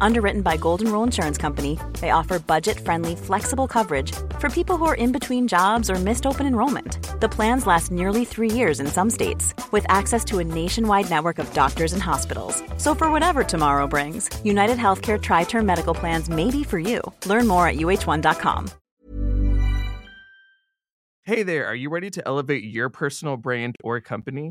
Underwritten by Golden Rule Insurance Company, they offer budget friendly, flexible coverage for people who are in between jobs or missed open enrollment. The plans last nearly three years in some states, with access to a nationwide network of doctors and hospitals. So, for whatever tomorrow brings, United Healthcare Tri Term Medical Plans may be for you. Learn more at uh1.com. Hey there, are you ready to elevate your personal brand or company?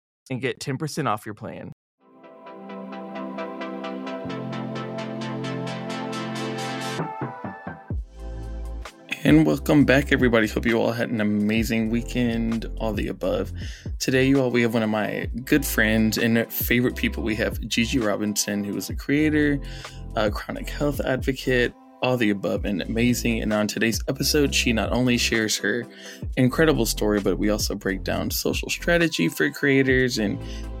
and get 10% off your plan. And welcome back, everybody. Hope you all had an amazing weekend, all the above. Today, you all, we have one of my good friends and favorite people. We have Gigi Robinson, who is a creator, a chronic health advocate, all the above and amazing. And on today's episode, she not only shares her incredible story, but we also break down social strategy for creators and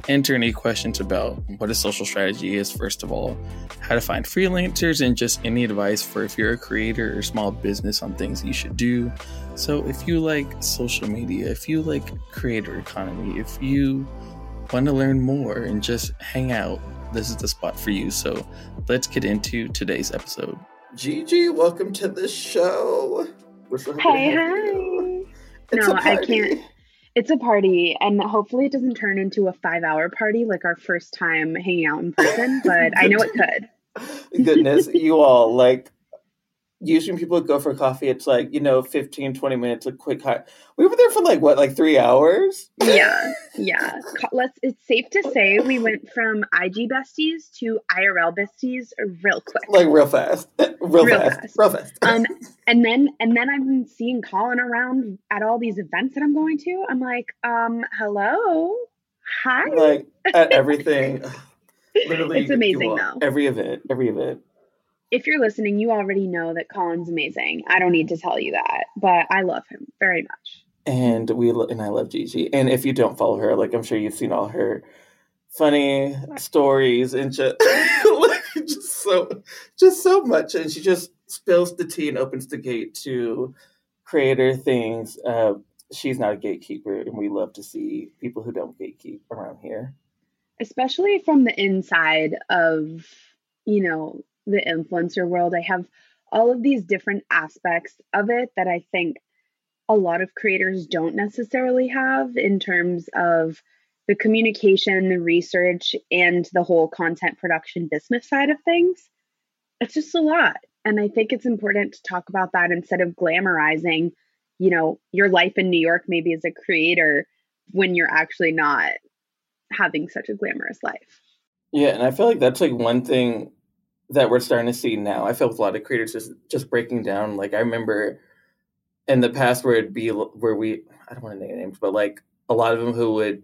answer any questions about what a social strategy is, first of all, how to find freelancers, and just any advice for if you're a creator or small business on things you should do. So if you like social media, if you like creator economy, if you want to learn more and just hang out, this is the spot for you. So let's get into today's episode. Gigi, welcome to the show. We're So hey, hi. no, I can't. It's a party, and hopefully it doesn't turn into a five-hour party like our first time hanging out in person. But I know it could. Goodness, you all like usually when people go for coffee, it's like, you know, 15, 20 minutes, a quick high. We were there for like, what, like three hours? Yeah. Yeah. Let's, it's safe to say we went from IG besties to IRL besties real quick. Like real fast. Real, real fast. fast. Real fast. Um, and then, and then I've been seeing Colin around at all these events that I'm going to. I'm like, um, hello. Hi. Like at everything. Literally. It's amazing though. Every event, every event if you're listening, you already know that Colin's amazing. I don't need to tell you that, but I love him very much. And we and I love Gigi. And if you don't follow her, like I'm sure you've seen all her funny stories and just, just so just so much. And she just spills the tea and opens the gate to creator things. Uh, she's not a gatekeeper, and we love to see people who don't gatekeep around here, especially from the inside of you know the influencer world, I have all of these different aspects of it that I think a lot of creators don't necessarily have in terms of the communication, the research, and the whole content production business side of things. It's just a lot. And I think it's important to talk about that instead of glamorizing, you know, your life in New York maybe as a creator when you're actually not having such a glamorous life. Yeah, and I feel like that's like one thing that we're starting to see now. I feel with a lot of creators just just breaking down. Like I remember in the past where it'd be where we I don't want to name names, but like a lot of them who would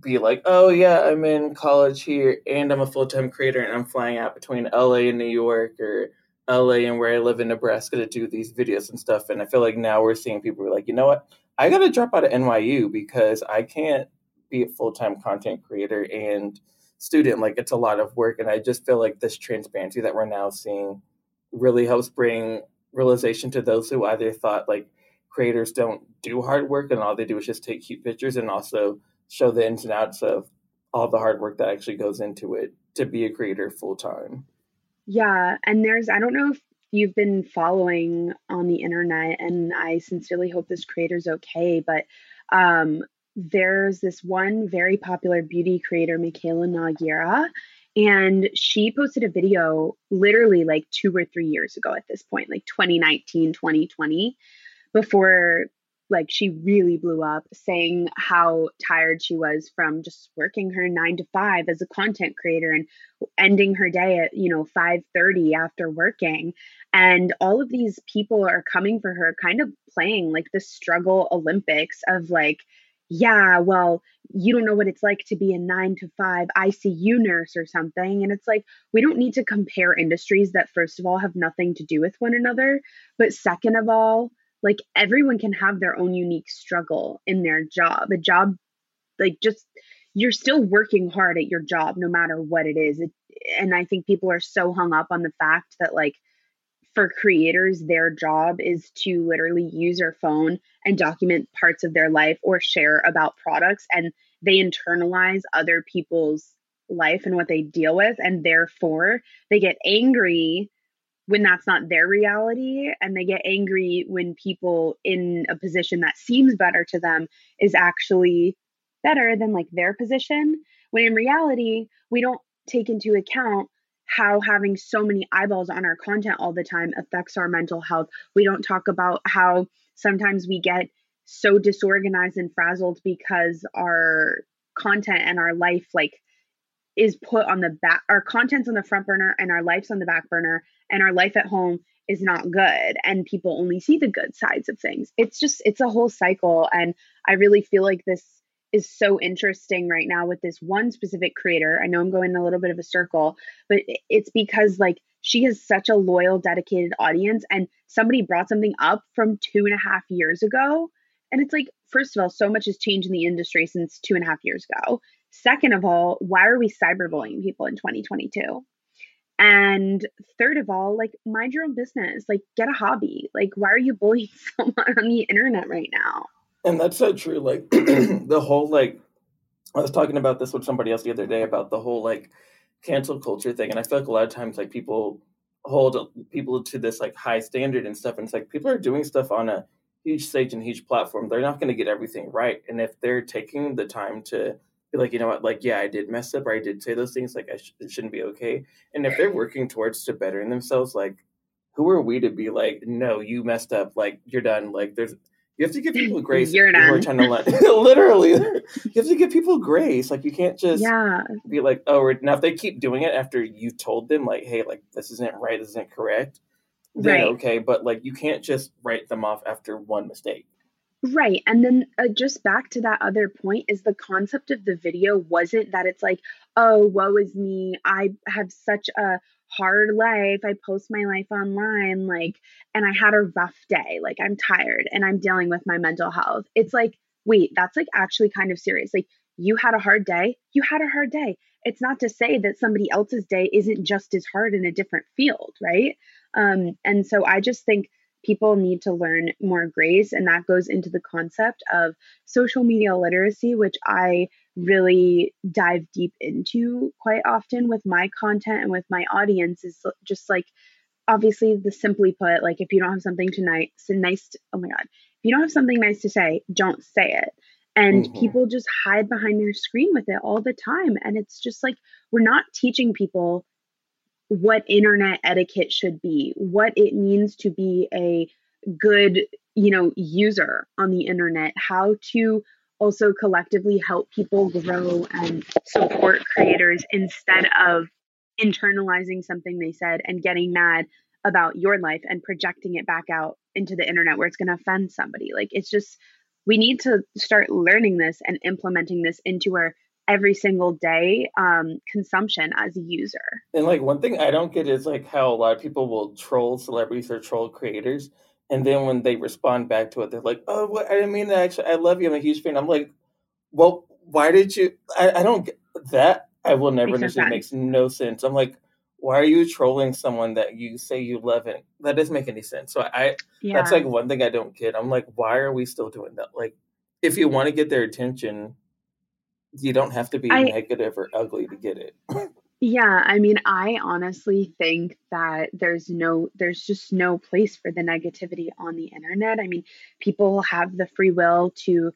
be like, "Oh yeah, I'm in college here, and I'm a full time creator, and I'm flying out between LA and New York or LA and where I live in Nebraska to do these videos and stuff." And I feel like now we're seeing people be like, "You know what? I got to drop out of NYU because I can't be a full time content creator and." Student like it's a lot of work and i just feel like this transparency that we're now seeing really helps bring realization to those who either thought like creators don't do hard work and all they do is just take cute pictures and also show the ins and outs of all the hard work that actually goes into it to be a creator full time yeah and there's i don't know if you've been following on the internet, and I sincerely hope this creator's okay, but um, there's this one very popular beauty creator, Mikayla Nogueira, and she posted a video literally like two or three years ago at this point, like 2019, 2020, before like she really blew up saying how tired she was from just working her 9 to 5 as a content creator and ending her day at you know 5:30 after working. And all of these people are coming for her kind of playing like the struggle olympics of like yeah, well, you don't know what it's like to be a nine to five ICU nurse or something. And it's like, we don't need to compare industries that, first of all, have nothing to do with one another. But second of all, like everyone can have their own unique struggle in their job. A job, like, just you're still working hard at your job no matter what it is. It, and I think people are so hung up on the fact that, like, for creators, their job is to literally use their phone and document parts of their life or share about products. And they internalize other people's life and what they deal with. And therefore, they get angry when that's not their reality. And they get angry when people in a position that seems better to them is actually better than like their position. When in reality, we don't take into account how having so many eyeballs on our content all the time affects our mental health. We don't talk about how sometimes we get so disorganized and frazzled because our content and our life like is put on the back our content's on the front burner and our life's on the back burner and our life at home is not good and people only see the good sides of things it's just it's a whole cycle and i really feel like this is so interesting right now with this one specific creator. I know I'm going a little bit of a circle, but it's because like she has such a loyal, dedicated audience, and somebody brought something up from two and a half years ago. And it's like, first of all, so much has changed in the industry since two and a half years ago. Second of all, why are we cyberbullying people in 2022? And third of all, like mind your own business, like get a hobby. Like, why are you bullying someone on the internet right now? And that's so true. Like the whole like I was talking about this with somebody else the other day about the whole like cancel culture thing, and I feel like a lot of times like people hold people to this like high standard and stuff, and it's like people are doing stuff on a huge stage and huge platform. They're not going to get everything right, and if they're taking the time to be like, you know what, like yeah, I did mess up or I did say those things, like I sh- it shouldn't be okay, and if they're working towards to bettering themselves, like who are we to be like, no, you messed up, like you're done, like there's you have to give people grace. You're who are trying to let literally. You have to give people grace. Like you can't just yeah. be like, oh, now if they keep doing it after you told them, like, hey, like this isn't right, this isn't correct, then right. okay. But like you can't just write them off after one mistake. Right. And then uh, just back to that other point is the concept of the video wasn't that it's like, oh, woe is me. I have such a hard life. I post my life online, like, and I had a rough day. Like, I'm tired and I'm dealing with my mental health. It's like, wait, that's like actually kind of serious. Like, you had a hard day. You had a hard day. It's not to say that somebody else's day isn't just as hard in a different field, right? Um, and so I just think people need to learn more grace, and that goes into the concept of social media literacy, which I really dive deep into quite often with my content and with my audience is just like obviously the simply put like if you don't have something tonight so nice to, oh my god if you don't have something nice to say don't say it and mm-hmm. people just hide behind their screen with it all the time and it's just like we're not teaching people what internet etiquette should be what it means to be a good you know user on the internet how to also collectively help people grow and support creators instead of internalizing something they said and getting mad about your life and projecting it back out into the internet where it's going to offend somebody. Like it's just we need to start learning this and implementing this into our every single day um, consumption as a user. And like one thing I don't get is like how a lot of people will troll celebrities or troll creators and then when they respond back to it, they're like, "Oh, what? I didn't mean that. Actually, I love you. I'm a huge fan." I'm like, "Well, why did you? I, I don't get that. I will never understand. It makes no sense. I'm like, why are you trolling someone that you say you love? And that doesn't make any sense. So I, yeah. that's like one thing I don't get. I'm like, why are we still doing that? Like, if you want to get their attention, you don't have to be I, negative or ugly to get it. Yeah, I mean, I honestly think that there's no, there's just no place for the negativity on the internet. I mean, people have the free will to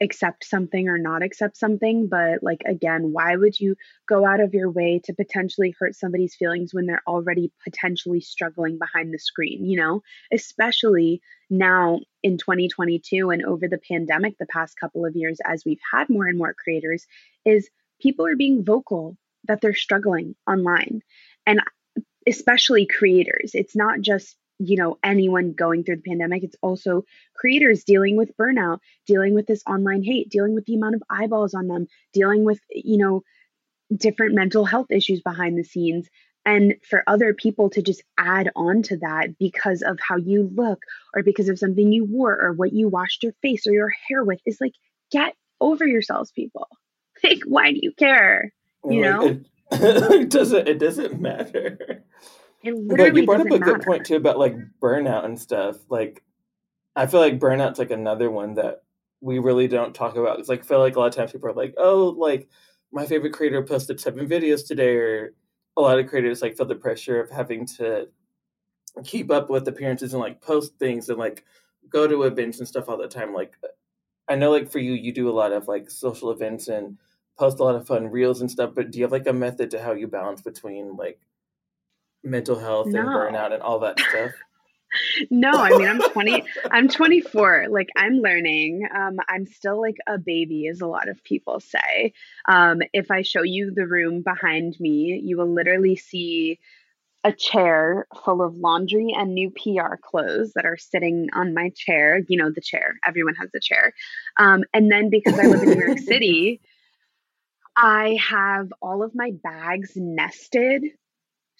accept something or not accept something, but like, again, why would you go out of your way to potentially hurt somebody's feelings when they're already potentially struggling behind the screen, you know? Especially now in 2022 and over the pandemic, the past couple of years, as we've had more and more creators, is people are being vocal that they're struggling online. And especially creators, it's not just you know anyone going through the pandemic. It's also creators dealing with burnout dealing with this online hate dealing with the amount of eyeballs on them dealing with you know different mental health issues behind the scenes. And for other people to just add on to that because of how you look or because of something you wore or what you washed your face or your hair with is like get over yourselves people. Like why do you care you know? it, it doesn't it doesn't matter. It but you brought up a doesn't good point too about like burnout and stuff. Like i feel like burnout's like another one that we really don't talk about. It's like I feel like a lot of times people are like oh like my favorite creator posted seven videos today or a lot of creators like feel the pressure of having to keep up with appearances and like post things and like go to events and stuff all the time. Like i know like for you you do a lot of like social events and post a lot of fun reels and stuff but do you have like a method to how you balance between like mental health and burnout and all that stuff? No i mean i'm 20 i'm 24 like i'm learning. Um i'm still like a baby as a lot of people say. Um if i show you the room behind me you will literally see a chair full of laundry and new pr clothes that are sitting on my chair. You know the chair. Everyone has a chair. Um and then because i live in new york city i have all of my bags nested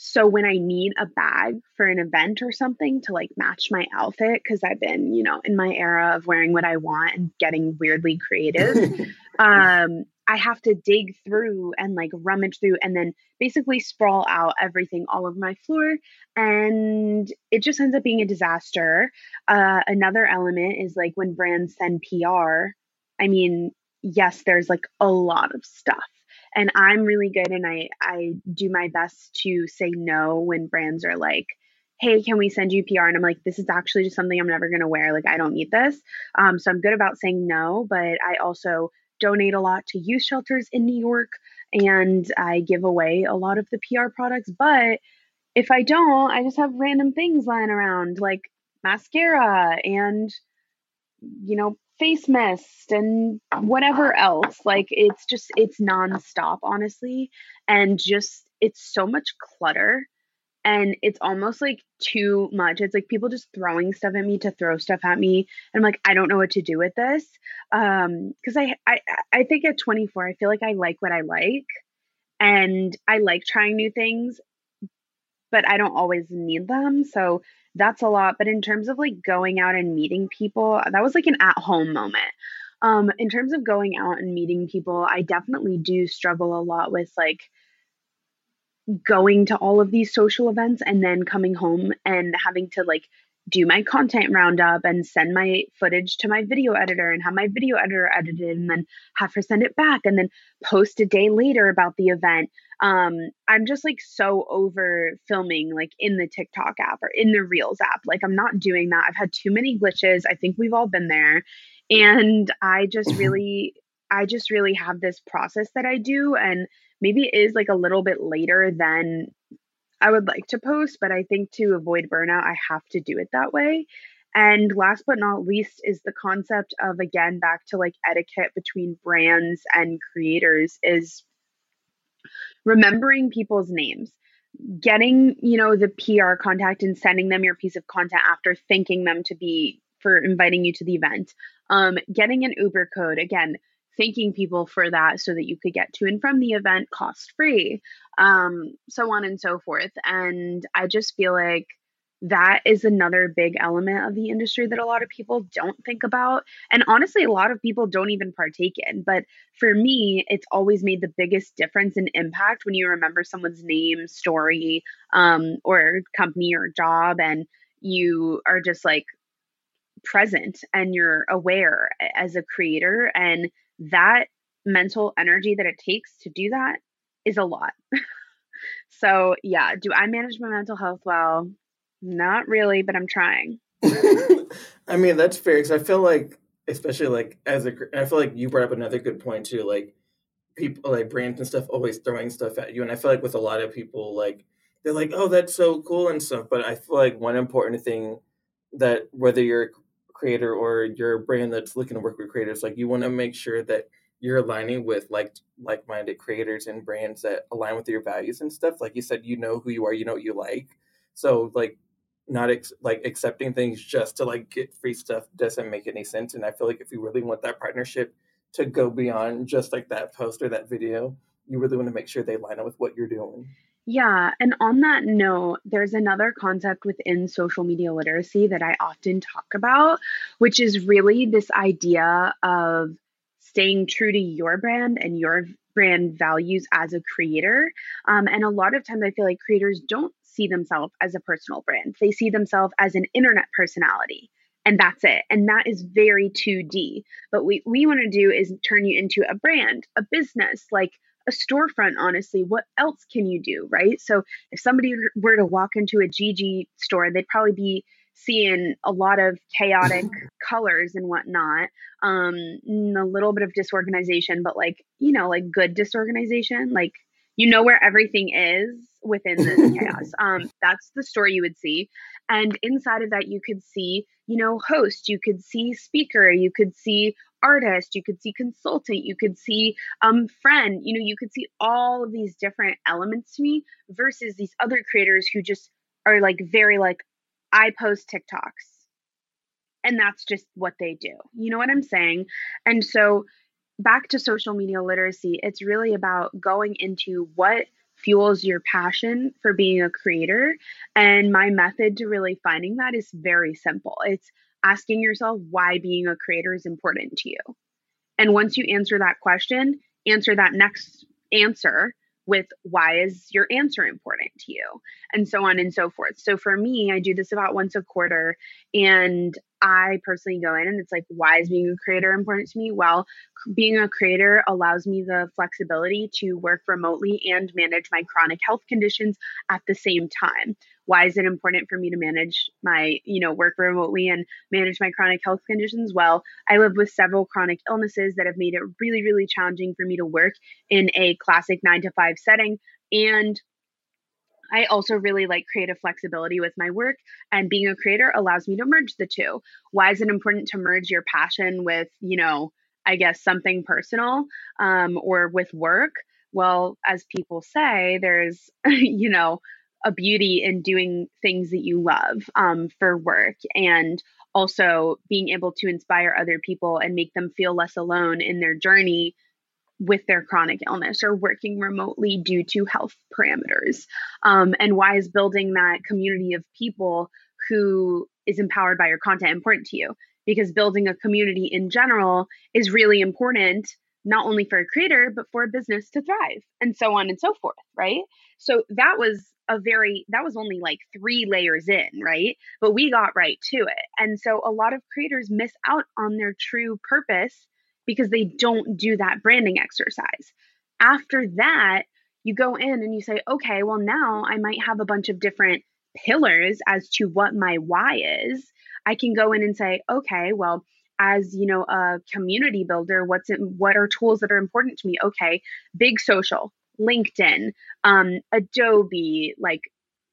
so when I need a bag for an event or something to like match my outfit, because I've been, you know, in my era of wearing what I want and getting weirdly creative, um, I have to dig through and like rummage through and then basically sprawl out everything all over my floor. And it just ends up being a disaster. Uh, another element is like when brands send PR, I mean, yes, there's like a lot of stuff. And i'm really good and i i do my best to say no when brands are like hey can we send you pr and i'm like this is actually just something i'm never to wear. Like i don't need this. Um, so i'm good about saying no but i also donate a lot to youth shelters in new york and i give away a lot of the pr products. But if i don't i just have random things lying around like mascara and you know face mist and whatever else like it's just it's nonstop honestly. And just it's so much clutter and it's almost like too much. It's like people just throwing stuff at me to throw stuff at me. And i'm like i don't know what to do with this. Um because I, I i think at 24 i feel like i like what i like and i like trying new things but i don't always need them. So that's a lot but in terms of like going out and meeting people that was like an at home moment. Um in terms of going out and meeting people i definitely do struggle a lot with like going to all of these social events and then coming home and having to like do my content roundup and send my footage to my video editor and have my video editor edit it and then have her send it back and then post a day later about the event. Um i'm just like so over filming like in the tiktok app or in the reels app. Like i'm not doing that. I've had too many glitches. I think we've all been there. And i just really i just really have this process that i do and maybe it is like a little bit later than i would like to post but i think to avoid burnout i have to do it that way. And last but not least is the concept of again back to like etiquette between brands and creators is remembering people's names. Getting you know the pr contact and sending them your piece of content after thanking them to be for inviting you to the event. Um getting an uber code. Again thanking people for that so that you could get to and from the event cost free um so on and so forth and i just feel like that is another big element of the industry that a lot of people don't think about. And honestly, a lot of people don't even partake in. But for me, it's always made the biggest difference and impact when you remember someone's name, story, um, or company or job, and you are just like present and you're aware as a creator. And that mental energy that it takes to do that is a lot. So, yeah, do I manage my mental health well? Not really, but I'm trying. I mean, that's fair because I feel like, especially like as a, I feel like you brought up another good point too. Like people, like brands and stuff, always throwing stuff at you, and I feel like with a lot of people, like they're like, "Oh, that's so cool" and stuff. But I feel like one important thing that whether you're creator or you're a brand that's looking to work with creators, like you want to make sure that you're aligning with like like-minded creators and brands that align with your values and stuff. Like you said, you know who you are, you know what you like. So like not ex- like accepting things just to like get free stuff doesn't make any sense. And I feel like if you really want that partnership to go beyond just like that post or that video, you really want to make sure they line up with what you're doing. Yeah. And on that note, there's another concept within social media literacy that I often talk about, which is really this idea of staying true to your brand and your brand values as a creator. Um, and a lot of times I feel like creators don't see themselves as a personal brand, they see themselves as an internet personality. And that's it. And that is very 2D. But we, we want to do is turn you into a brand, a business, like a storefront, honestly. What else can you do, right? So if somebody were to walk into a Gigi store, they'd probably be seeing a lot of chaotic colors and whatnot um a little bit of disorganization but like you know like good disorganization like you know where everything is within this chaos um that's the store you would see and inside of that you could see you know host you could see speaker you could see artist you could see consultant you could see um friend you know you could see all of these different elements to me versus these other creators who just are like very like I post TikToks. And that's just what they do. You know what I'm saying? And so back to social media literacy, it's really about going into what fuels your passion for being a creator. And my method to really finding that is very simple. It's asking yourself why being a creator is important to you. And once you answer that question, answer that next answer with why is your answer important to you and so on and so forth so for me i do this about once a quarter and i personally go in and it's like why is being a creator important to me? Well being a creator allows me the flexibility to work remotely and manage my chronic health conditions at the same time. Why is it important for me to manage my you know work remotely and manage my chronic health conditions? Well i live with several chronic illnesses that have made it really really challenging for me to work in a classic 9 to 5 setting and I also really like creative flexibility with my work, and being a creator allows me to merge the two. Why is it important to merge your passion with, you know, I guess something personal um, or with work? Well, as people say, there's, you know, a beauty in doing things that you love um, for work and also being able to inspire other people and make them feel less alone in their journey with their chronic illness or working remotely due to health parameters. Um, and why is building that community of people who is empowered by your content important to you? Because building a community in general is really important, not only for a creator, but for a business to thrive and so on and so forth, right? So that was a very that was only like three layers in right but we got right to it and so a lot of creators miss out on their true purpose because they don't do that branding exercise. After that you go in and you say okay well now i might have a bunch of different pillars as to what my why is. I can go in and say okay well as you know a community builder what's it what are tools that are important to me? Okay big social LinkedIn, um, Adobe, like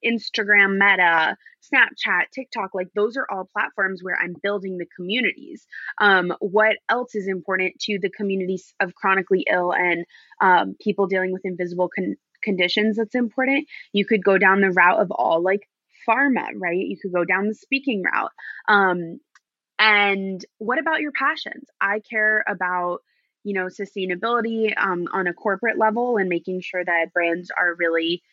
Instagram, Meta, Snapchat, TikTok, like those are all platforms where I'm building the communities. Um, what else is important to the communities of chronically ill and um, people dealing with invisible con- conditions that's important? You could go down the route of all like pharma, right? You could go down the speaking route. Um, and what about your passions? I care about you know sustainability um, on a corporate level and making sure that brands are really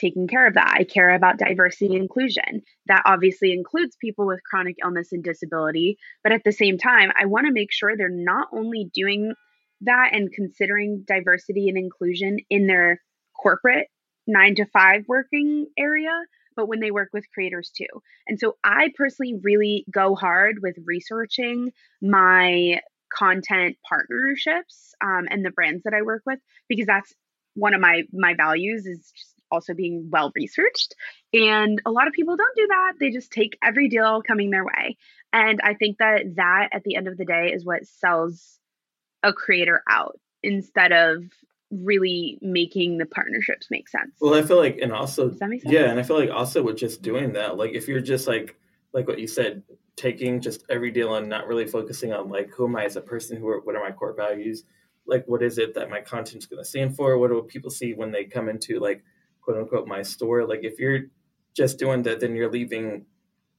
taking care of that i care about diversity and inclusion that obviously includes people with chronic illness and disability but at the same time i want to make sure they're not only doing that and considering diversity and inclusion in their corporate nine to five working area but when they work with creators too. And so I personally really go hard with researching my content partnerships um, and the brands that I work with because that's one of my my values is just also being well researched. And a lot of people don't do that. They just take every deal coming their way. And I think that that at the end of the day is what sells a creator out instead of really making the partnerships make sense. Well, I feel like, and also, yeah, and I feel like also with just doing that, like if you're just like, like what you said, taking just every deal and not really focusing on like who am I as a person, who are what are my core values, like what is it that my content's going to stand for, what do people see when they come into like quote unquote my store. Like if you're just doing that, then you're leaving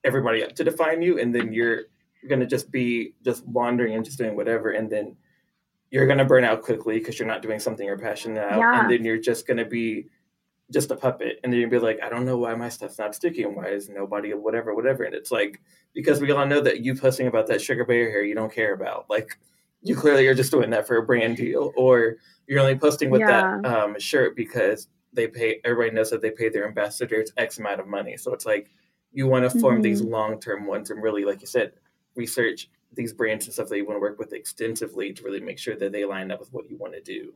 everybody up to define you, and then you're going to just be just wandering and just doing whatever, and then you're going to burn out quickly because you're not doing something you're passionate about, yeah. and then you're just going to be just a puppet, and then you'll be like, I don't know why my stuff's not sticky, and why is nobody whatever whatever, and it's like because we all know that you posting about that sugar bear hair you don't care about, like you clearly are just doing that for a brand deal, or you're only posting with yeah. that um, shirt because they pay. Everybody knows that they pay their ambassadors X amount of money, so it's like you want to form mm-hmm. these long term ones and really, like you said, research these brands and stuff that you want to work with extensively to really make sure that they line up with what you want to do.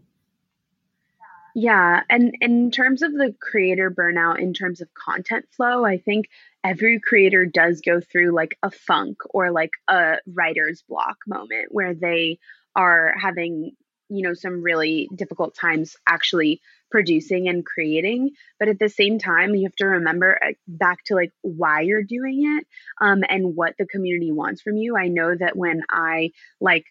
Yeah, and in terms of the creator burnout, in terms of content flow, I think every creator does go through like a funk or like a writer's block moment where they are having, you know, some really difficult times actually producing and creating. But at the same time, you have to remember uh, back to like why you're doing it um, and what the community wants from you. I know that when I like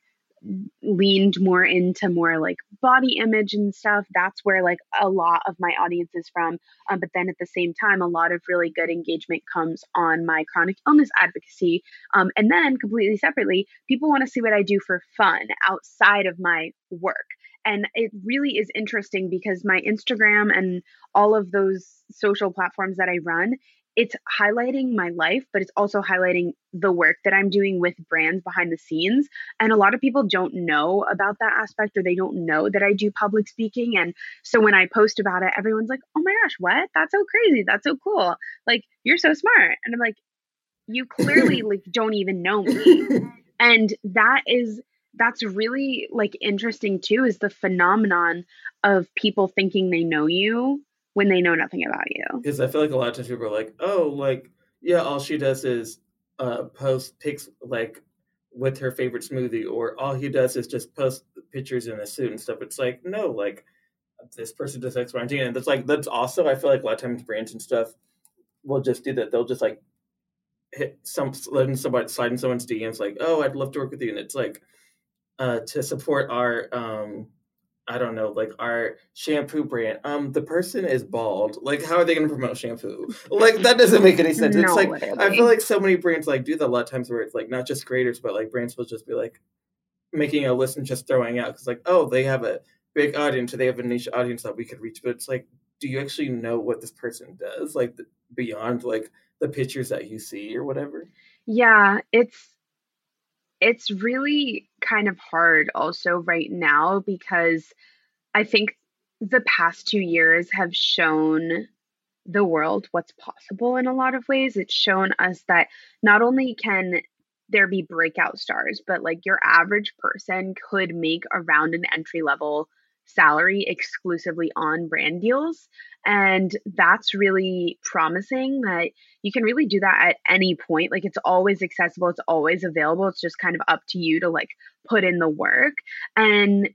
leaned more into more like body image and stuff that's where like a lot of my audience is from um, but then at the same time a lot of really good engagement comes on my chronic illness advocacy um, and then completely separately people want to see what i do for fun outside of my work and it really is interesting because my instagram and all of those social platforms that i run it's highlighting my life, but it's also highlighting the work that I'm doing with brands behind the scenes. And a lot of people don't know about that aspect or they don't know that I do public speaking. And so when I post about it, everyone's like, oh my gosh, what? That's so crazy. That's so cool. Like, you're so smart. And I'm like, you clearly like don't even know me. and that is that's really like interesting too is the phenomenon of people thinking they know you when they know nothing about you. Because I feel like a lot of times people are like, oh, like, yeah, all she does is uh, post pics like with her favorite smoothie, or all he does is just post pictures in a suit and stuff. It's like, no, like this person does X, Y, and Z. And that's like, that's also, I feel like a lot of times brands and stuff will just do that. They'll just like hit some, letting somebody slide in someone's DMs, like, oh, I'd love to work with you. And it's like, uh, to support our, um, I don't know, like our shampoo brand. Um, the person is bald. Like, how are they going to promote shampoo? Like, that doesn't make any sense. It's no, like literally. I feel like so many brands like do that a lot of times where it's like not just creators, but like brands will just be like making a list and just throwing out because like, oh, they have a big audience, or they have a niche audience that we could reach. But it's like, do you actually know what this person does? Like beyond like the pictures that you see or whatever. Yeah, it's it's really kind of hard also right now because I think the past two years have shown the world what's possible in a lot of ways. It's shown us that not only can there be breakout stars, but like your average person could make around an entry level salary exclusively on brand deals. And that's really promising that you can really do that at any point. Like it's always accessible, it's always available. It's just kind of up to you to like put in the work. And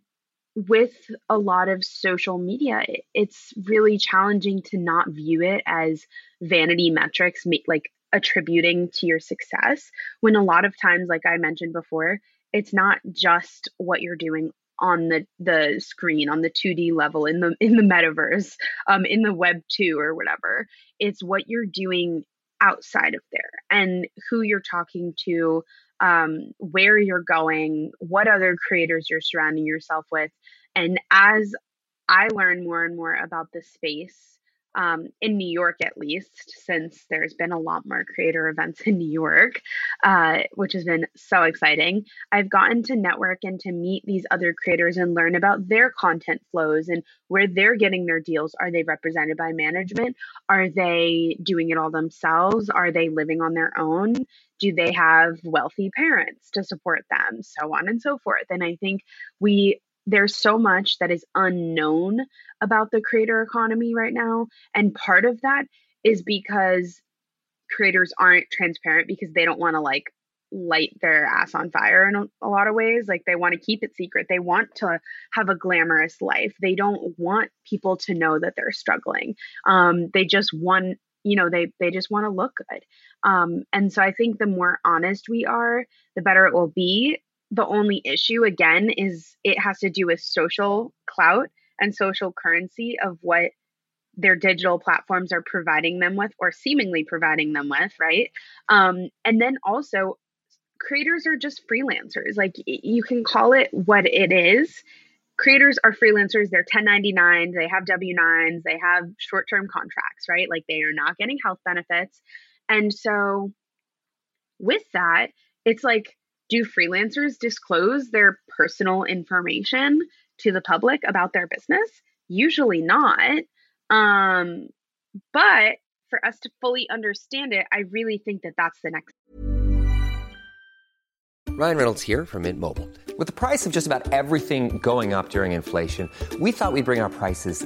with a lot of social media, it's really challenging to not view it as vanity metrics, like attributing to your success. When a lot of times, like I mentioned before, it's not just what you're doing on the the screen on the 2D level in the in the metaverse um in the web 2 or whatever. It's what you're doing outside of there and who you're talking to um where you're going what other creators you're surrounding yourself with. And as I learn more and more about this space um, in New York, at least, since there's been a lot more creator events in New York, uh, which has been so exciting. I've gotten to network and to meet these other creators and learn about their content flows and where they're getting their deals. Are they represented by management? Are they doing it all themselves? Are they living on their own? Do they have wealthy parents to support them? So on and so forth. And I think we there's so much that is unknown about the creator economy right now. And part of that is because creators aren't transparent because they don't want to like light their ass on fire in a, a lot of ways. Like they want to keep it secret. They want to have a glamorous life. They don't want people to know that they're struggling. Um, they just want, you know, they they just want to look good. Um, and so I think the more honest we are, the better it will be. The only issue again is it has to do with social clout and social currency of what their digital platforms are providing them with or seemingly providing them with, right? Um, and then also creators are just freelancers. Like you can call it what it is. Creators are freelancers. They're 1099s. They have W 9s. They have short term contracts, right? Like they are not getting health benefits. And so, with that, it's like, do freelancers disclose their personal information to the public about their business? Usually not. Um, but for us to fully understand it, I really think that that's the next Ryan Reynolds here from Mint Mobile. With the price of just about everything going up during inflation, we thought we'd bring our prices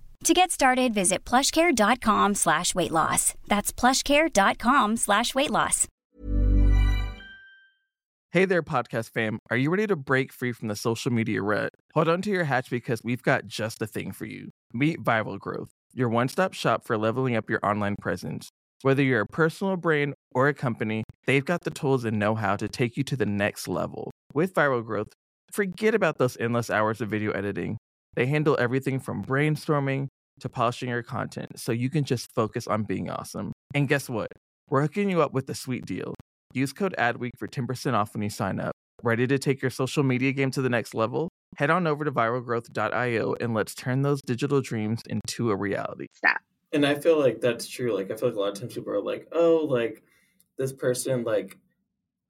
To get started, visit plushcare.com slash weight loss. That's plushcare.com slash weight loss. Hey there, podcast fam. Are you ready to break free from the social media rut? Hold on to your hatch because we've got just the thing for you. Meet Viral Growth, your one stop shop for leveling up your online presence. Whether you're a personal brand or a company, they've got the tools and know how to take you to the next level. With Viral Growth, forget about those endless hours of video editing. They handle everything from brainstorming to polishing your content so you can just focus on being awesome. And guess what? We're hooking you up with a sweet deal. Use code ADWEEK for 10% off when you sign up. Ready to take your social media game to the next level? Head on over to viralgrowth.io and let's turn those digital dreams into a reality. step. And I feel like that's true. Like I feel like a lot of times people are like, "Oh, like this person, like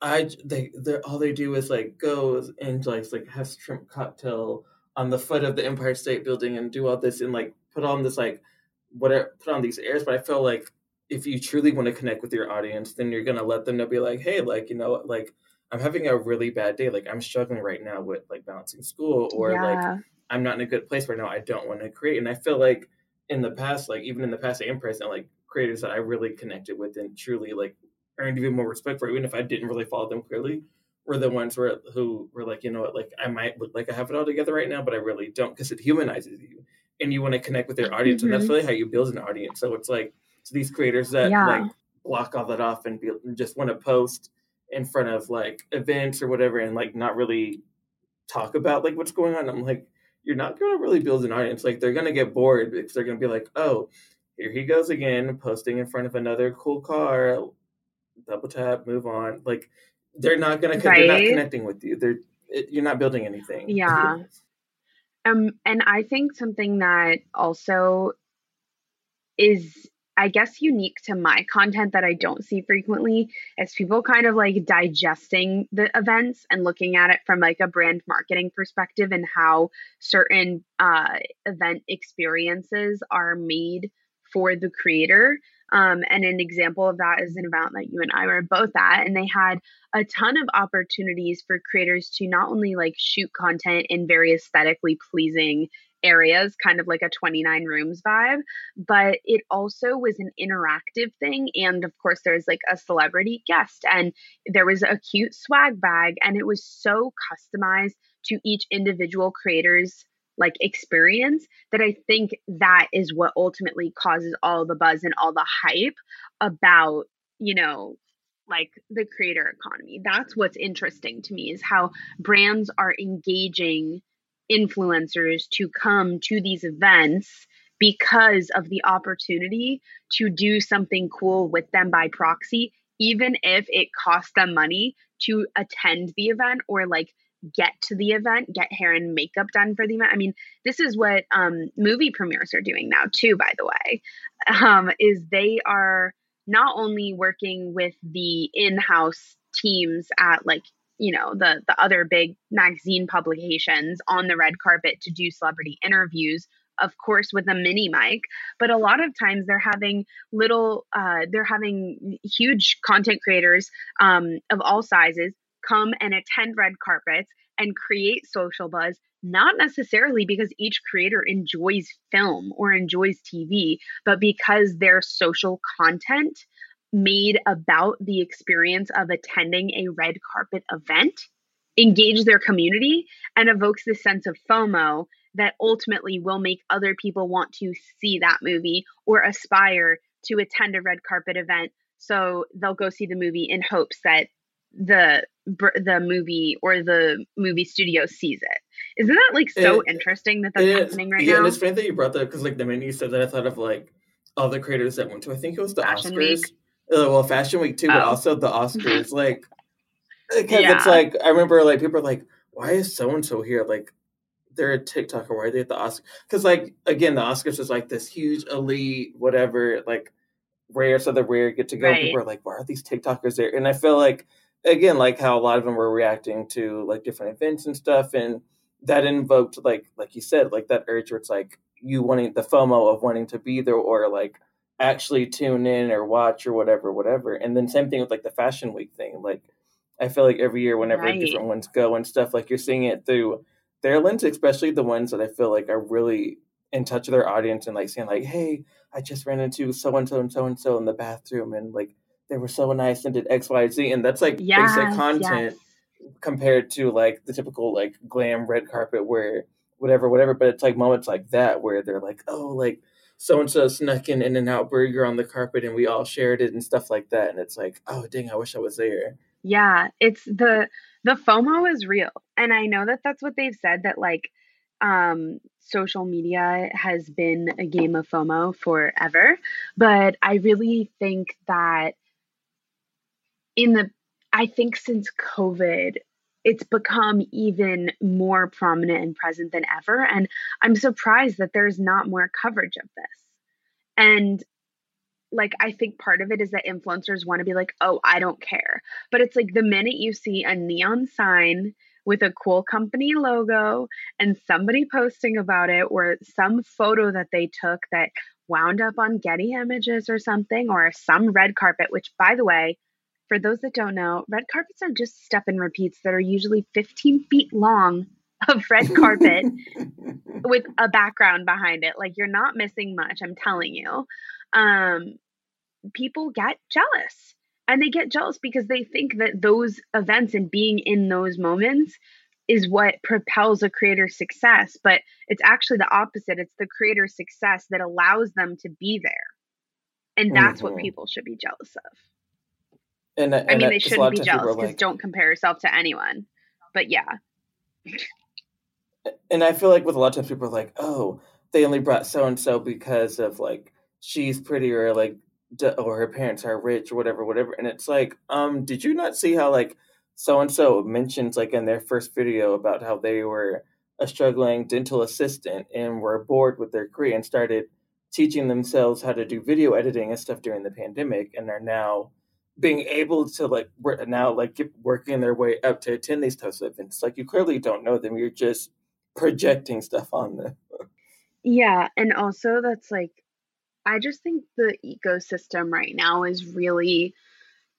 I they they all they do is like go and like like have shrimp cocktail on the foot of the Empire State Building and do all this and like put on this like whatever put on these airs." But I feel like if you truly want to connect with your audience, then you're gonna let them know, be like, "Hey, like you know, like I'm having a really bad day. Like I'm struggling right now with like balancing school, or Yeah. like I'm not in a good place right now. I don't want to create." And I feel like in the past, like even in the past and present, like creators that I really connected with and truly like earned even more respect for, even if I didn't really follow them clearly, were the ones where who were like, you know what, like I might look like I have it all together right now, but I really don't because it humanizes you and you want to connect with your audience, and that's mm-hmm. really how you build an audience. So it's like to these creators that Yeah. like block all that off and, be, and just want to post in front of like events or whatever and like not really talk about like what's going on. I'm like, you're not going to really build an audience. Like they're going to get bored because they're going to be like, oh, here he goes again, posting in front of another cool car. Double tap, move on. Like they're not going to. They're not connecting with you. They're it, you're not building anything. Yeah. Um, and I think something that also is, I guess, unique to my content that I don't see frequently is people kind of like digesting the events and looking at it from like a brand marketing perspective and how certain uh, event experiences are made for the creator. Um, and an example of that is an event that you and I were both at, and they had a ton of opportunities for creators to not only like shoot content in very aesthetically pleasing areas, kind of like a 29 rooms vibe, but it also was an interactive thing. And of course, there's like a celebrity guest, and there was a cute swag bag, and it was so customized to each individual creator's like experience that I think that is what ultimately causes all the buzz and all the hype about, you know, like the creator economy. That's what's interesting to me is how brands are engaging influencers to come to these events because of the opportunity to do something cool with them by proxy, even if it costs them money to attend the event or like get to the event, get hair and makeup done for the event. I mean, this is what um, movie premieres are doing now too. By the way, um, is they are not only working with the in-house teams at like you know the the other big magazine publications on the red carpet to do celebrity interviews of course with a mini mic but a lot of times they're having little uh, they're having huge content creators um, of all sizes come and attend red carpets and create social buzz not necessarily because each creator enjoys film or enjoys TV, but because their social content made about the experience of attending a red carpet event engage their community and evokes this sense of FOMO that ultimately will make other people want to see that movie or aspire to attend a red carpet event. So they'll go see the movie in hopes that the the movie or the movie studio sees it. Isn't that like so it, interesting that that's happening right yeah, now? Yeah, and it's funny that you brought that because like the minute you said that, I thought of like other creators that went to. I think it was the Fashion Oscars. Week. Uh, well, Fashion Week too, oh. but also the Oscars. like, because yeah. it's like I remember like people are like, "Why is so and so here?" Like, they're a TikToker. Why are they at the Oscars? Because like again, the Oscars is like this huge elite whatever like rare so the rare get to go. Right. People are like, "Why are these TikTokers there?" And I feel like again, like how a lot of them were reacting to like different events and stuff, and that invoked like like you said, like that urge where it's like you wanting the FOMO of wanting to be there or like actually tune in or watch or whatever, whatever. And then same thing with like the fashion week thing. Like I feel like every year whenever right. different ones go and stuff, like you're seeing it through their lens, especially the ones that I feel like are really in touch with their audience and like saying like, Hey, I just ran into so and so and so and so in the bathroom and like they were so nice and did X, Y, Z. And that's like yes, basic content yes. compared to like the typical like glam red carpet where whatever, whatever. But it's like moments like that where they're like, Oh, like so and so snuck in In-N-Out Burger on the carpet and we all shared it and stuff like that. And it's like, oh dang, I wish I was there. Yeah, it's the the FOMO is real, and I know that that's what they've said that like um social media has been a game of FOMO forever, but I really think that in the I think since COVID, it's become even more prominent and present than ever. And I'm surprised that there's not more coverage of this. And like, I think part of it is that influencers want to be like, oh, I don't care. But it's like the minute you see a neon sign with a cool company logo and somebody posting about it or some photo that they took that wound up on Getty Images or something or some red carpet, which by the way, for those that don't know, red carpets are just step and repeats that are usually 15 feet long of red carpet with a background behind it. Like you're not missing much, I'm telling you. Um, people get jealous. And they get jealous because they think that those events and being in those moments is what propels a creator's success. But it's actually the opposite. It's the creator's success that allows them to be there. And that's mm-hmm. what people should be jealous of. And, and I mean, they shouldn't be jealous because like, don't compare yourself to anyone. But yeah. And I feel like with a lot of times people are like, oh, they only brought so and so because of like she's pretty or like or her parents are rich or whatever, whatever. And it's like, um, did you not see how like so and so mentions like in their first video about how they were a struggling dental assistant and were bored with their career and started teaching themselves how to do video editing and stuff during the pandemic and are now being able to like now like get working their way up to attend these types of events like you clearly don't know them you're just projecting stuff on them. Yeah and also that's like i just think the ecosystem right now is really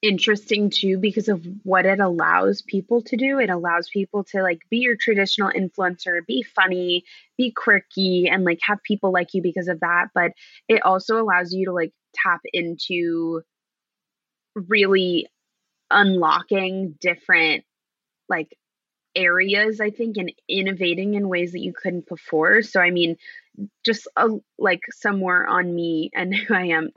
interesting too because of what it allows people to do. It allows people to like be your traditional influencer be funny be quirky and like have people like you because of that but it also allows you to like tap into really unlocking different like areas i think and innovating in ways that you couldn't before. So i mean just a, like somewhere on me and who I am.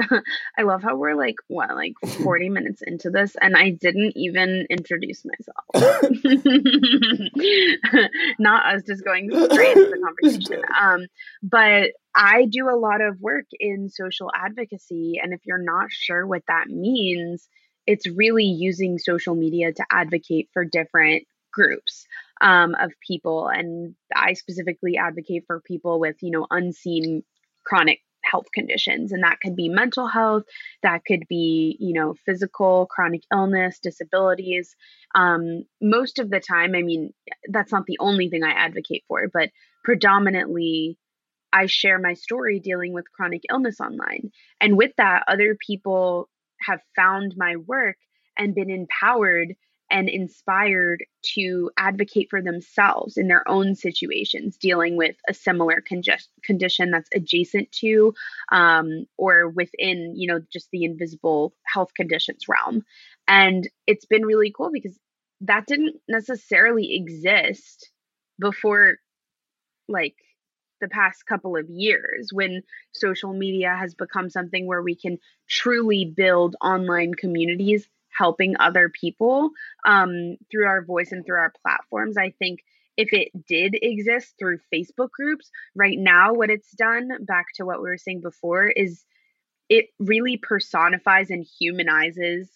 I love how we're like what like 40 minutes into this and I didn't even introduce myself. Not us just going straight into the conversation. Um but I do a lot of work in social advocacy and if you're not sure what that means, it's really using social media to advocate for different groups um, of people. And I specifically advocate for people with, you know, unseen chronic health conditions. And that could be mental health, that could be, you know, physical, chronic illness, disabilities. Um, most of the time, I mean, that's not the only thing I advocate for, but predominantly, I share my story dealing with chronic illness online. And with that, other people have found my work and been empowered and inspired to advocate for themselves in their own situations dealing with a similar condition that's adjacent to um, or within you know just the invisible health conditions realm. And it's been really cool because that didn't necessarily exist before like the past couple of years when social media has become something where we can truly build online communities helping other people um, through our voice and through our platforms. I think if it did exist through Facebook groups, right now, what it's done, back to what we were saying before, is it really personifies and humanizes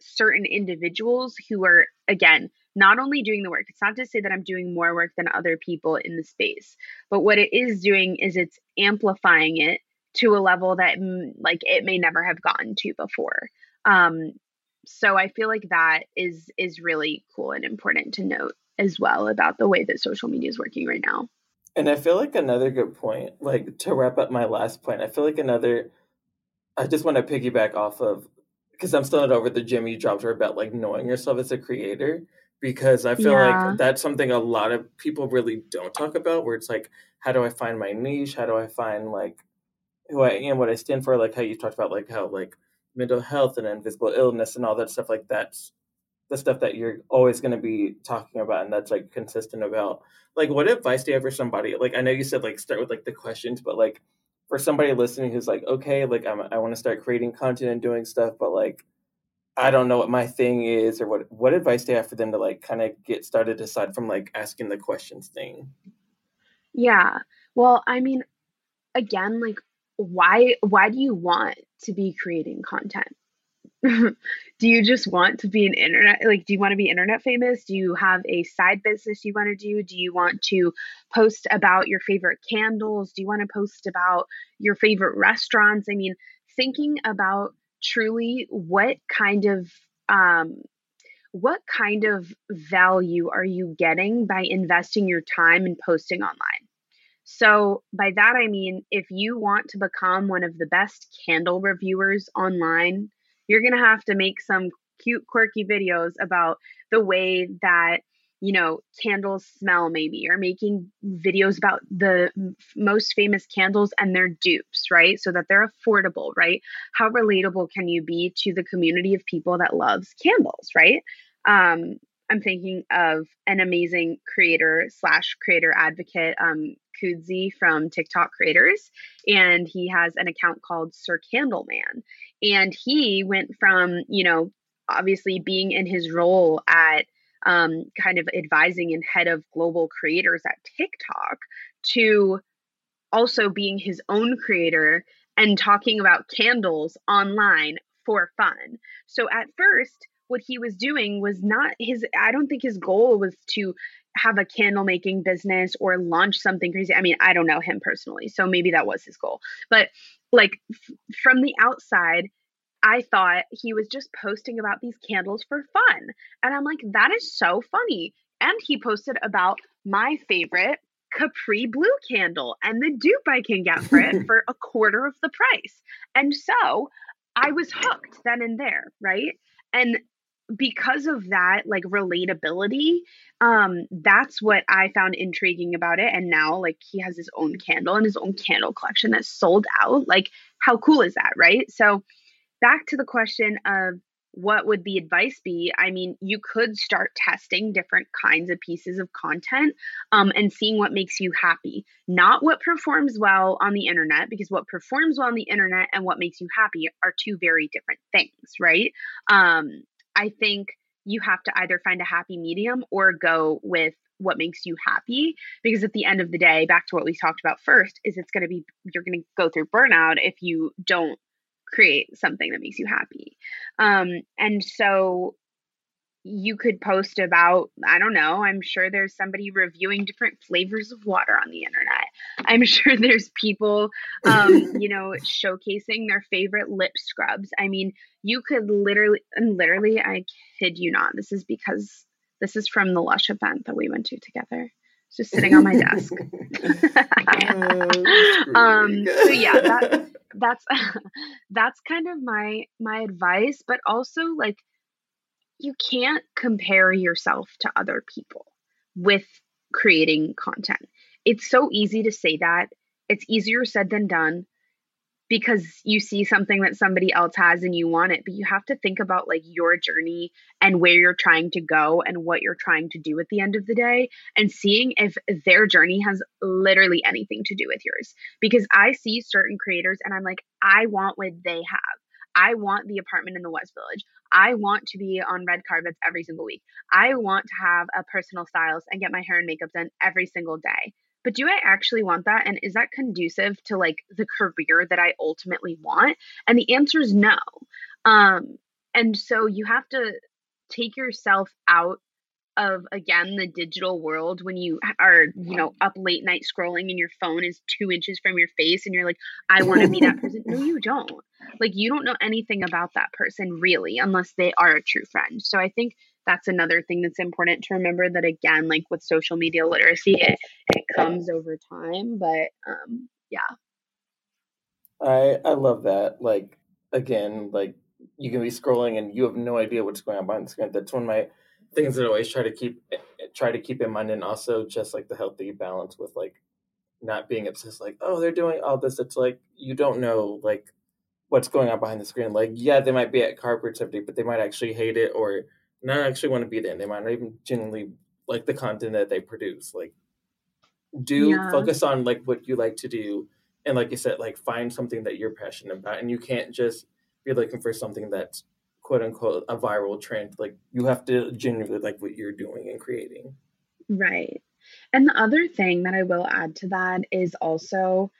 certain individuals who are, again, not only doing the work, it's not to say that I'm doing more work than other people in the space, but what it is doing is it's amplifying it to a level that mm, like it may never have gotten to before. Um, so I feel like that is is really cool and important to note as well about the way that social media is working right now. And I feel like another good point, like to wrap up my last point, I feel like another I just want to piggyback off of because I'm still not over the gym you dropped her about like knowing yourself as a creator because I feel yeah. like that's something a lot of people really don't talk about where it's like how do I find my niche? How do I find like who I am, what I stand for, like how you talked about like how like mental health and invisible illness and all that stuff like that's the stuff that you're always going to be talking about and that's like consistent about. Like what advice do you have for somebody? Like i know you said like start with like the questions but like for somebody listening who's like okay like I'm, i want to start creating content and doing stuff but like i don't know what my thing is or what what advice do you have for them to like kind of get started aside from like asking the questions thing? Yeah. Well i mean again like why why do you want to be creating content. Do you just want to be an internet like do you want to be internet famous? Do you have a side business you want to do? Do you want to post about your favorite candles? Do you want to post about your favorite restaurants? I mean thinking about truly what kind of um what kind of value are you getting by investing your time in posting online so, by that I mean, if you want to become one of the best candle reviewers online, you're going to have to make some cute, quirky videos about the way that, you know, candles smell, maybe, or making videos about the most famous candles and their dupes, right? So that they're affordable, right? How relatable can you be to the community of people that loves candles, right? Um, I'm thinking of an amazing creator slash creator advocate, um, Kudzi from TikTok Creators, and he has an account called Sir Candleman. And he went from, you know, obviously being in his role at um, kind of advising and head of global creators at TikTok to also being his own creator and talking about candles online for fun. So at first, what he was doing was not his i don't think his goal was to have a candle making business or launch something crazy i mean i don't know him personally so maybe that was his goal. But like f- from the outside i thought he was just posting about these candles for fun. And i'm like that is so funny. And he posted about my favorite capri blue candle and the dupe i can get for it for a quarter of the price. And so i was hooked then and there right? And because of that like relatability um that's what i found intriguing about it and now like he has his own candle and his own candle collection that's sold out like how cool is that right so back to the question of what would the advice be? I mean, you could start testing different kinds of pieces of content um, and seeing what makes you happy, not what performs well on the internet, because what performs well on the internet and what makes you happy are two very different things, right? Um, I think you have to either find a happy medium or go with what makes you happy because at the end of the day back to what we talked about first is it's going to be you're going to go through burnout if you don't create something that makes you happy. Um, and so you could post about, I don't know, I'm sure there's somebody reviewing different flavors of water on the internet. I'm sure there's people, um, you know, showcasing their favorite lip scrubs. I mean, you could literally, and literally, I kid you not, this is because this is from the Lush event that we went to together. It's just sitting on my desk. Oh, um, so yeah, that, that's that's kind of my my advice but also like you can't compare yourself to other people with creating content. It's so easy to say that. It's easier said than done because you see something that somebody else has and you want it but you have to think about like your journey and where you're trying to go and what you're trying to do at the end of the day and seeing if their journey has literally anything to do with yours. Because i see certain creators and i'm like i want what they have. I want the apartment in the West Village. I want to be on red carpets every single week. I want to have a personal stylist and get my hair and makeup done every single day but do I actually want that? And is that conducive to like the career that I ultimately want? And the answer is no. Um, and so you have to take yourself out of again the digital world when you are you know up late night scrolling and your phone is two inches from your face and you're like i want to be that person. No you don't. Like you don't know anything about that person really unless they are a true friend. So i think that's another thing that's important to remember that again like with social media literacy it, it comes over time but um yeah. I i love that like again like you can be scrolling and you have no idea what's going on behind the screen. That's one of my things that I always try to keep try to keep in mind and also just like the healthy balance with like not being obsessed like oh they're doing all this it's like you don't know like what's going on behind the screen like yeah they might be at car activity but they might actually hate it or not actually want to be there. They might not even genuinely like the content that they produce. Like, do yeah. focus on like what you like to do, and like you said, like find something that you're passionate about, and you can't just be looking for something that's quote unquote a viral trend. Like, you have to genuinely like what you're doing and creating. Right. And the other thing that I will add to that is also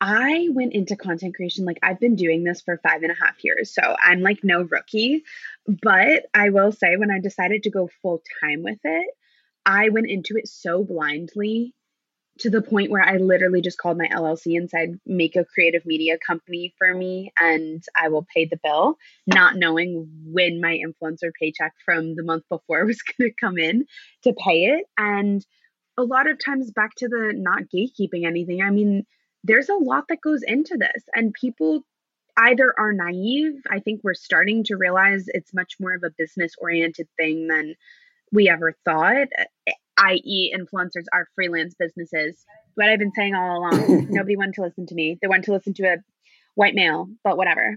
I went into content creation like I've been doing this for five and a half years. So I'm like no rookie. But I will say, when I decided to go full time with it, I went into it so blindly to the point where I literally just called my LLC and said, make a creative media company for me and I will pay the bill, not knowing when my influencer paycheck from the month before was going to come in to pay it. And a lot of times, back to the not gatekeeping anything, I mean, there's a lot that goes into this and people either are naive i think we're starting to realize it's much more of a business oriented thing than we ever thought i.e influencers are freelance businesses what i've been saying all along nobody wanted to listen to me they wanted to listen to a white male but whatever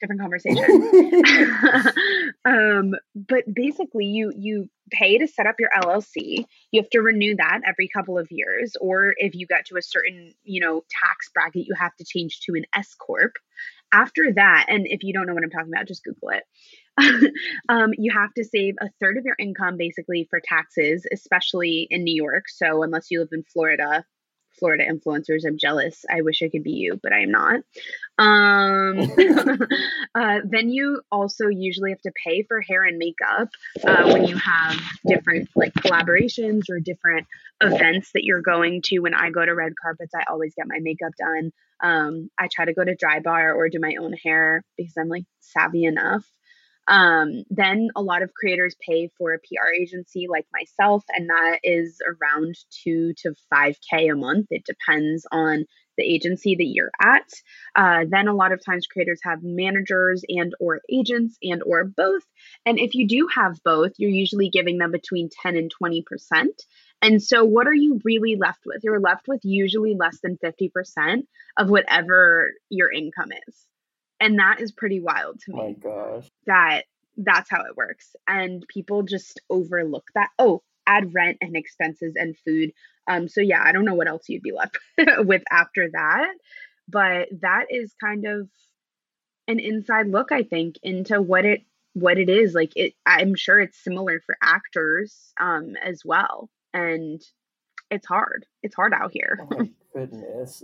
different conversation um, but basically you you pay to set up your LLC. You have to renew that every couple of years, or if you get to a certain, you know, tax bracket, you have to change to an S corp. After that, and if you don't know what I'm talking about, just Google it. um, you have to save a third of your income basically for taxes, especially in New York. So unless you live in Florida, Florida influencers. I'm jealous. I wish I could be you, but I am not. Um, uh, then you also usually have to pay for hair and makeup uh, when you have different like collaborations or different events that you're going to. When I go to red carpets, I always get my makeup done. Um, I try to go to Drybar or do my own hair because I'm like savvy enough. Um, then a lot of creators pay for a PR agency like myself, and that is around two to 5K a month. It depends on the agency that you're at. Uh, then a lot of times creators have managers and or agents and or both. And if you do have both, you're usually giving them between 10 and 20%. And so what are you really left with? You're left with usually less than 50% of whatever your income is. And that is pretty wild to me. My gosh. That that's how it works. And people just overlook that. Oh, add rent and expenses and food. Um, so yeah, I don't know what else you'd be left with after that. But that is kind of an inside look, I think, into what it what it is. Like it I'm sure it's similar for actors um as well. And it's hard. It's hard out here. Oh my goodness.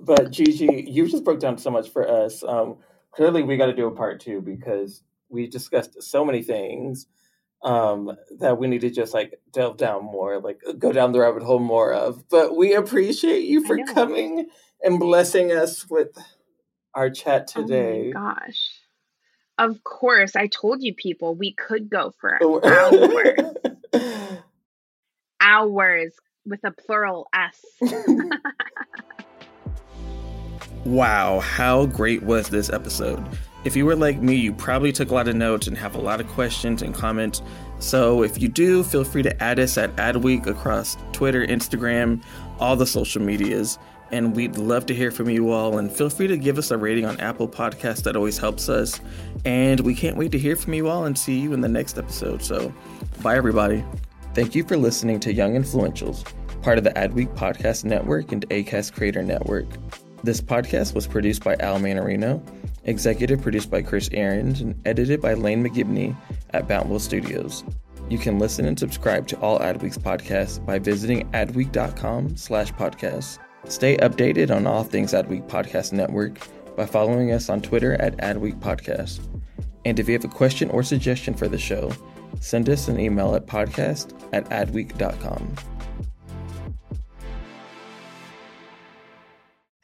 But Gigi, you just broke down so much for us. Um, clearly, we got to do a part two because we discussed so many things um, that we need to just like delve down more, like go down the rabbit hole more of. But we appreciate you for coming and blessing us with our chat today. Oh gosh. Of course, I told you people we could go for hours. hours with a plural S. wow, how great was this episode? If you were like me, you probably took a lot of notes and have a lot of questions and comments. So if you do, feel free to add us at Adweek across Twitter, Instagram, all the social medias. And we'd love to hear from you all. And feel free to give us a rating on Apple Podcasts. That always helps us. And we can't wait to hear from you all and see you in the next episode. So bye, everybody. Thank you for listening to Young Influentials, part of the Adweek Podcast Network and ACAST Creator Network. This podcast was produced by Al Manarino, executive produced by Chris Ahrens, and edited by Lane McGibney at Bountiful Studios. You can listen and subscribe to all Adweek's podcasts by visiting adweek.com slash podcasts. Stay updated on all things Adweek Podcast Network by following us on Twitter at Adweek Podcast. And if you have a question or suggestion for the show, send us an email at podcast at adweek.com.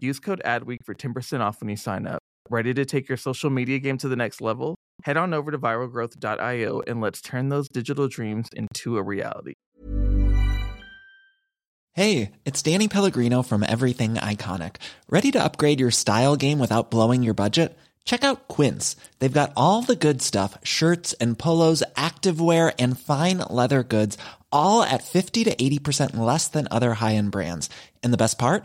Use code ADWEEK for 10% off when you sign up. Ready to take your social media game to the next level? Head on over to viralgrowth.io and let's turn those digital dreams into a reality. Hey, it's Danny Pellegrino from Everything Iconic. Ready to upgrade your style game without blowing your budget? Check out Quince. They've got all the good stuff shirts and polos, activewear, and fine leather goods, all at 50 to 80% less than other high end brands. And the best part?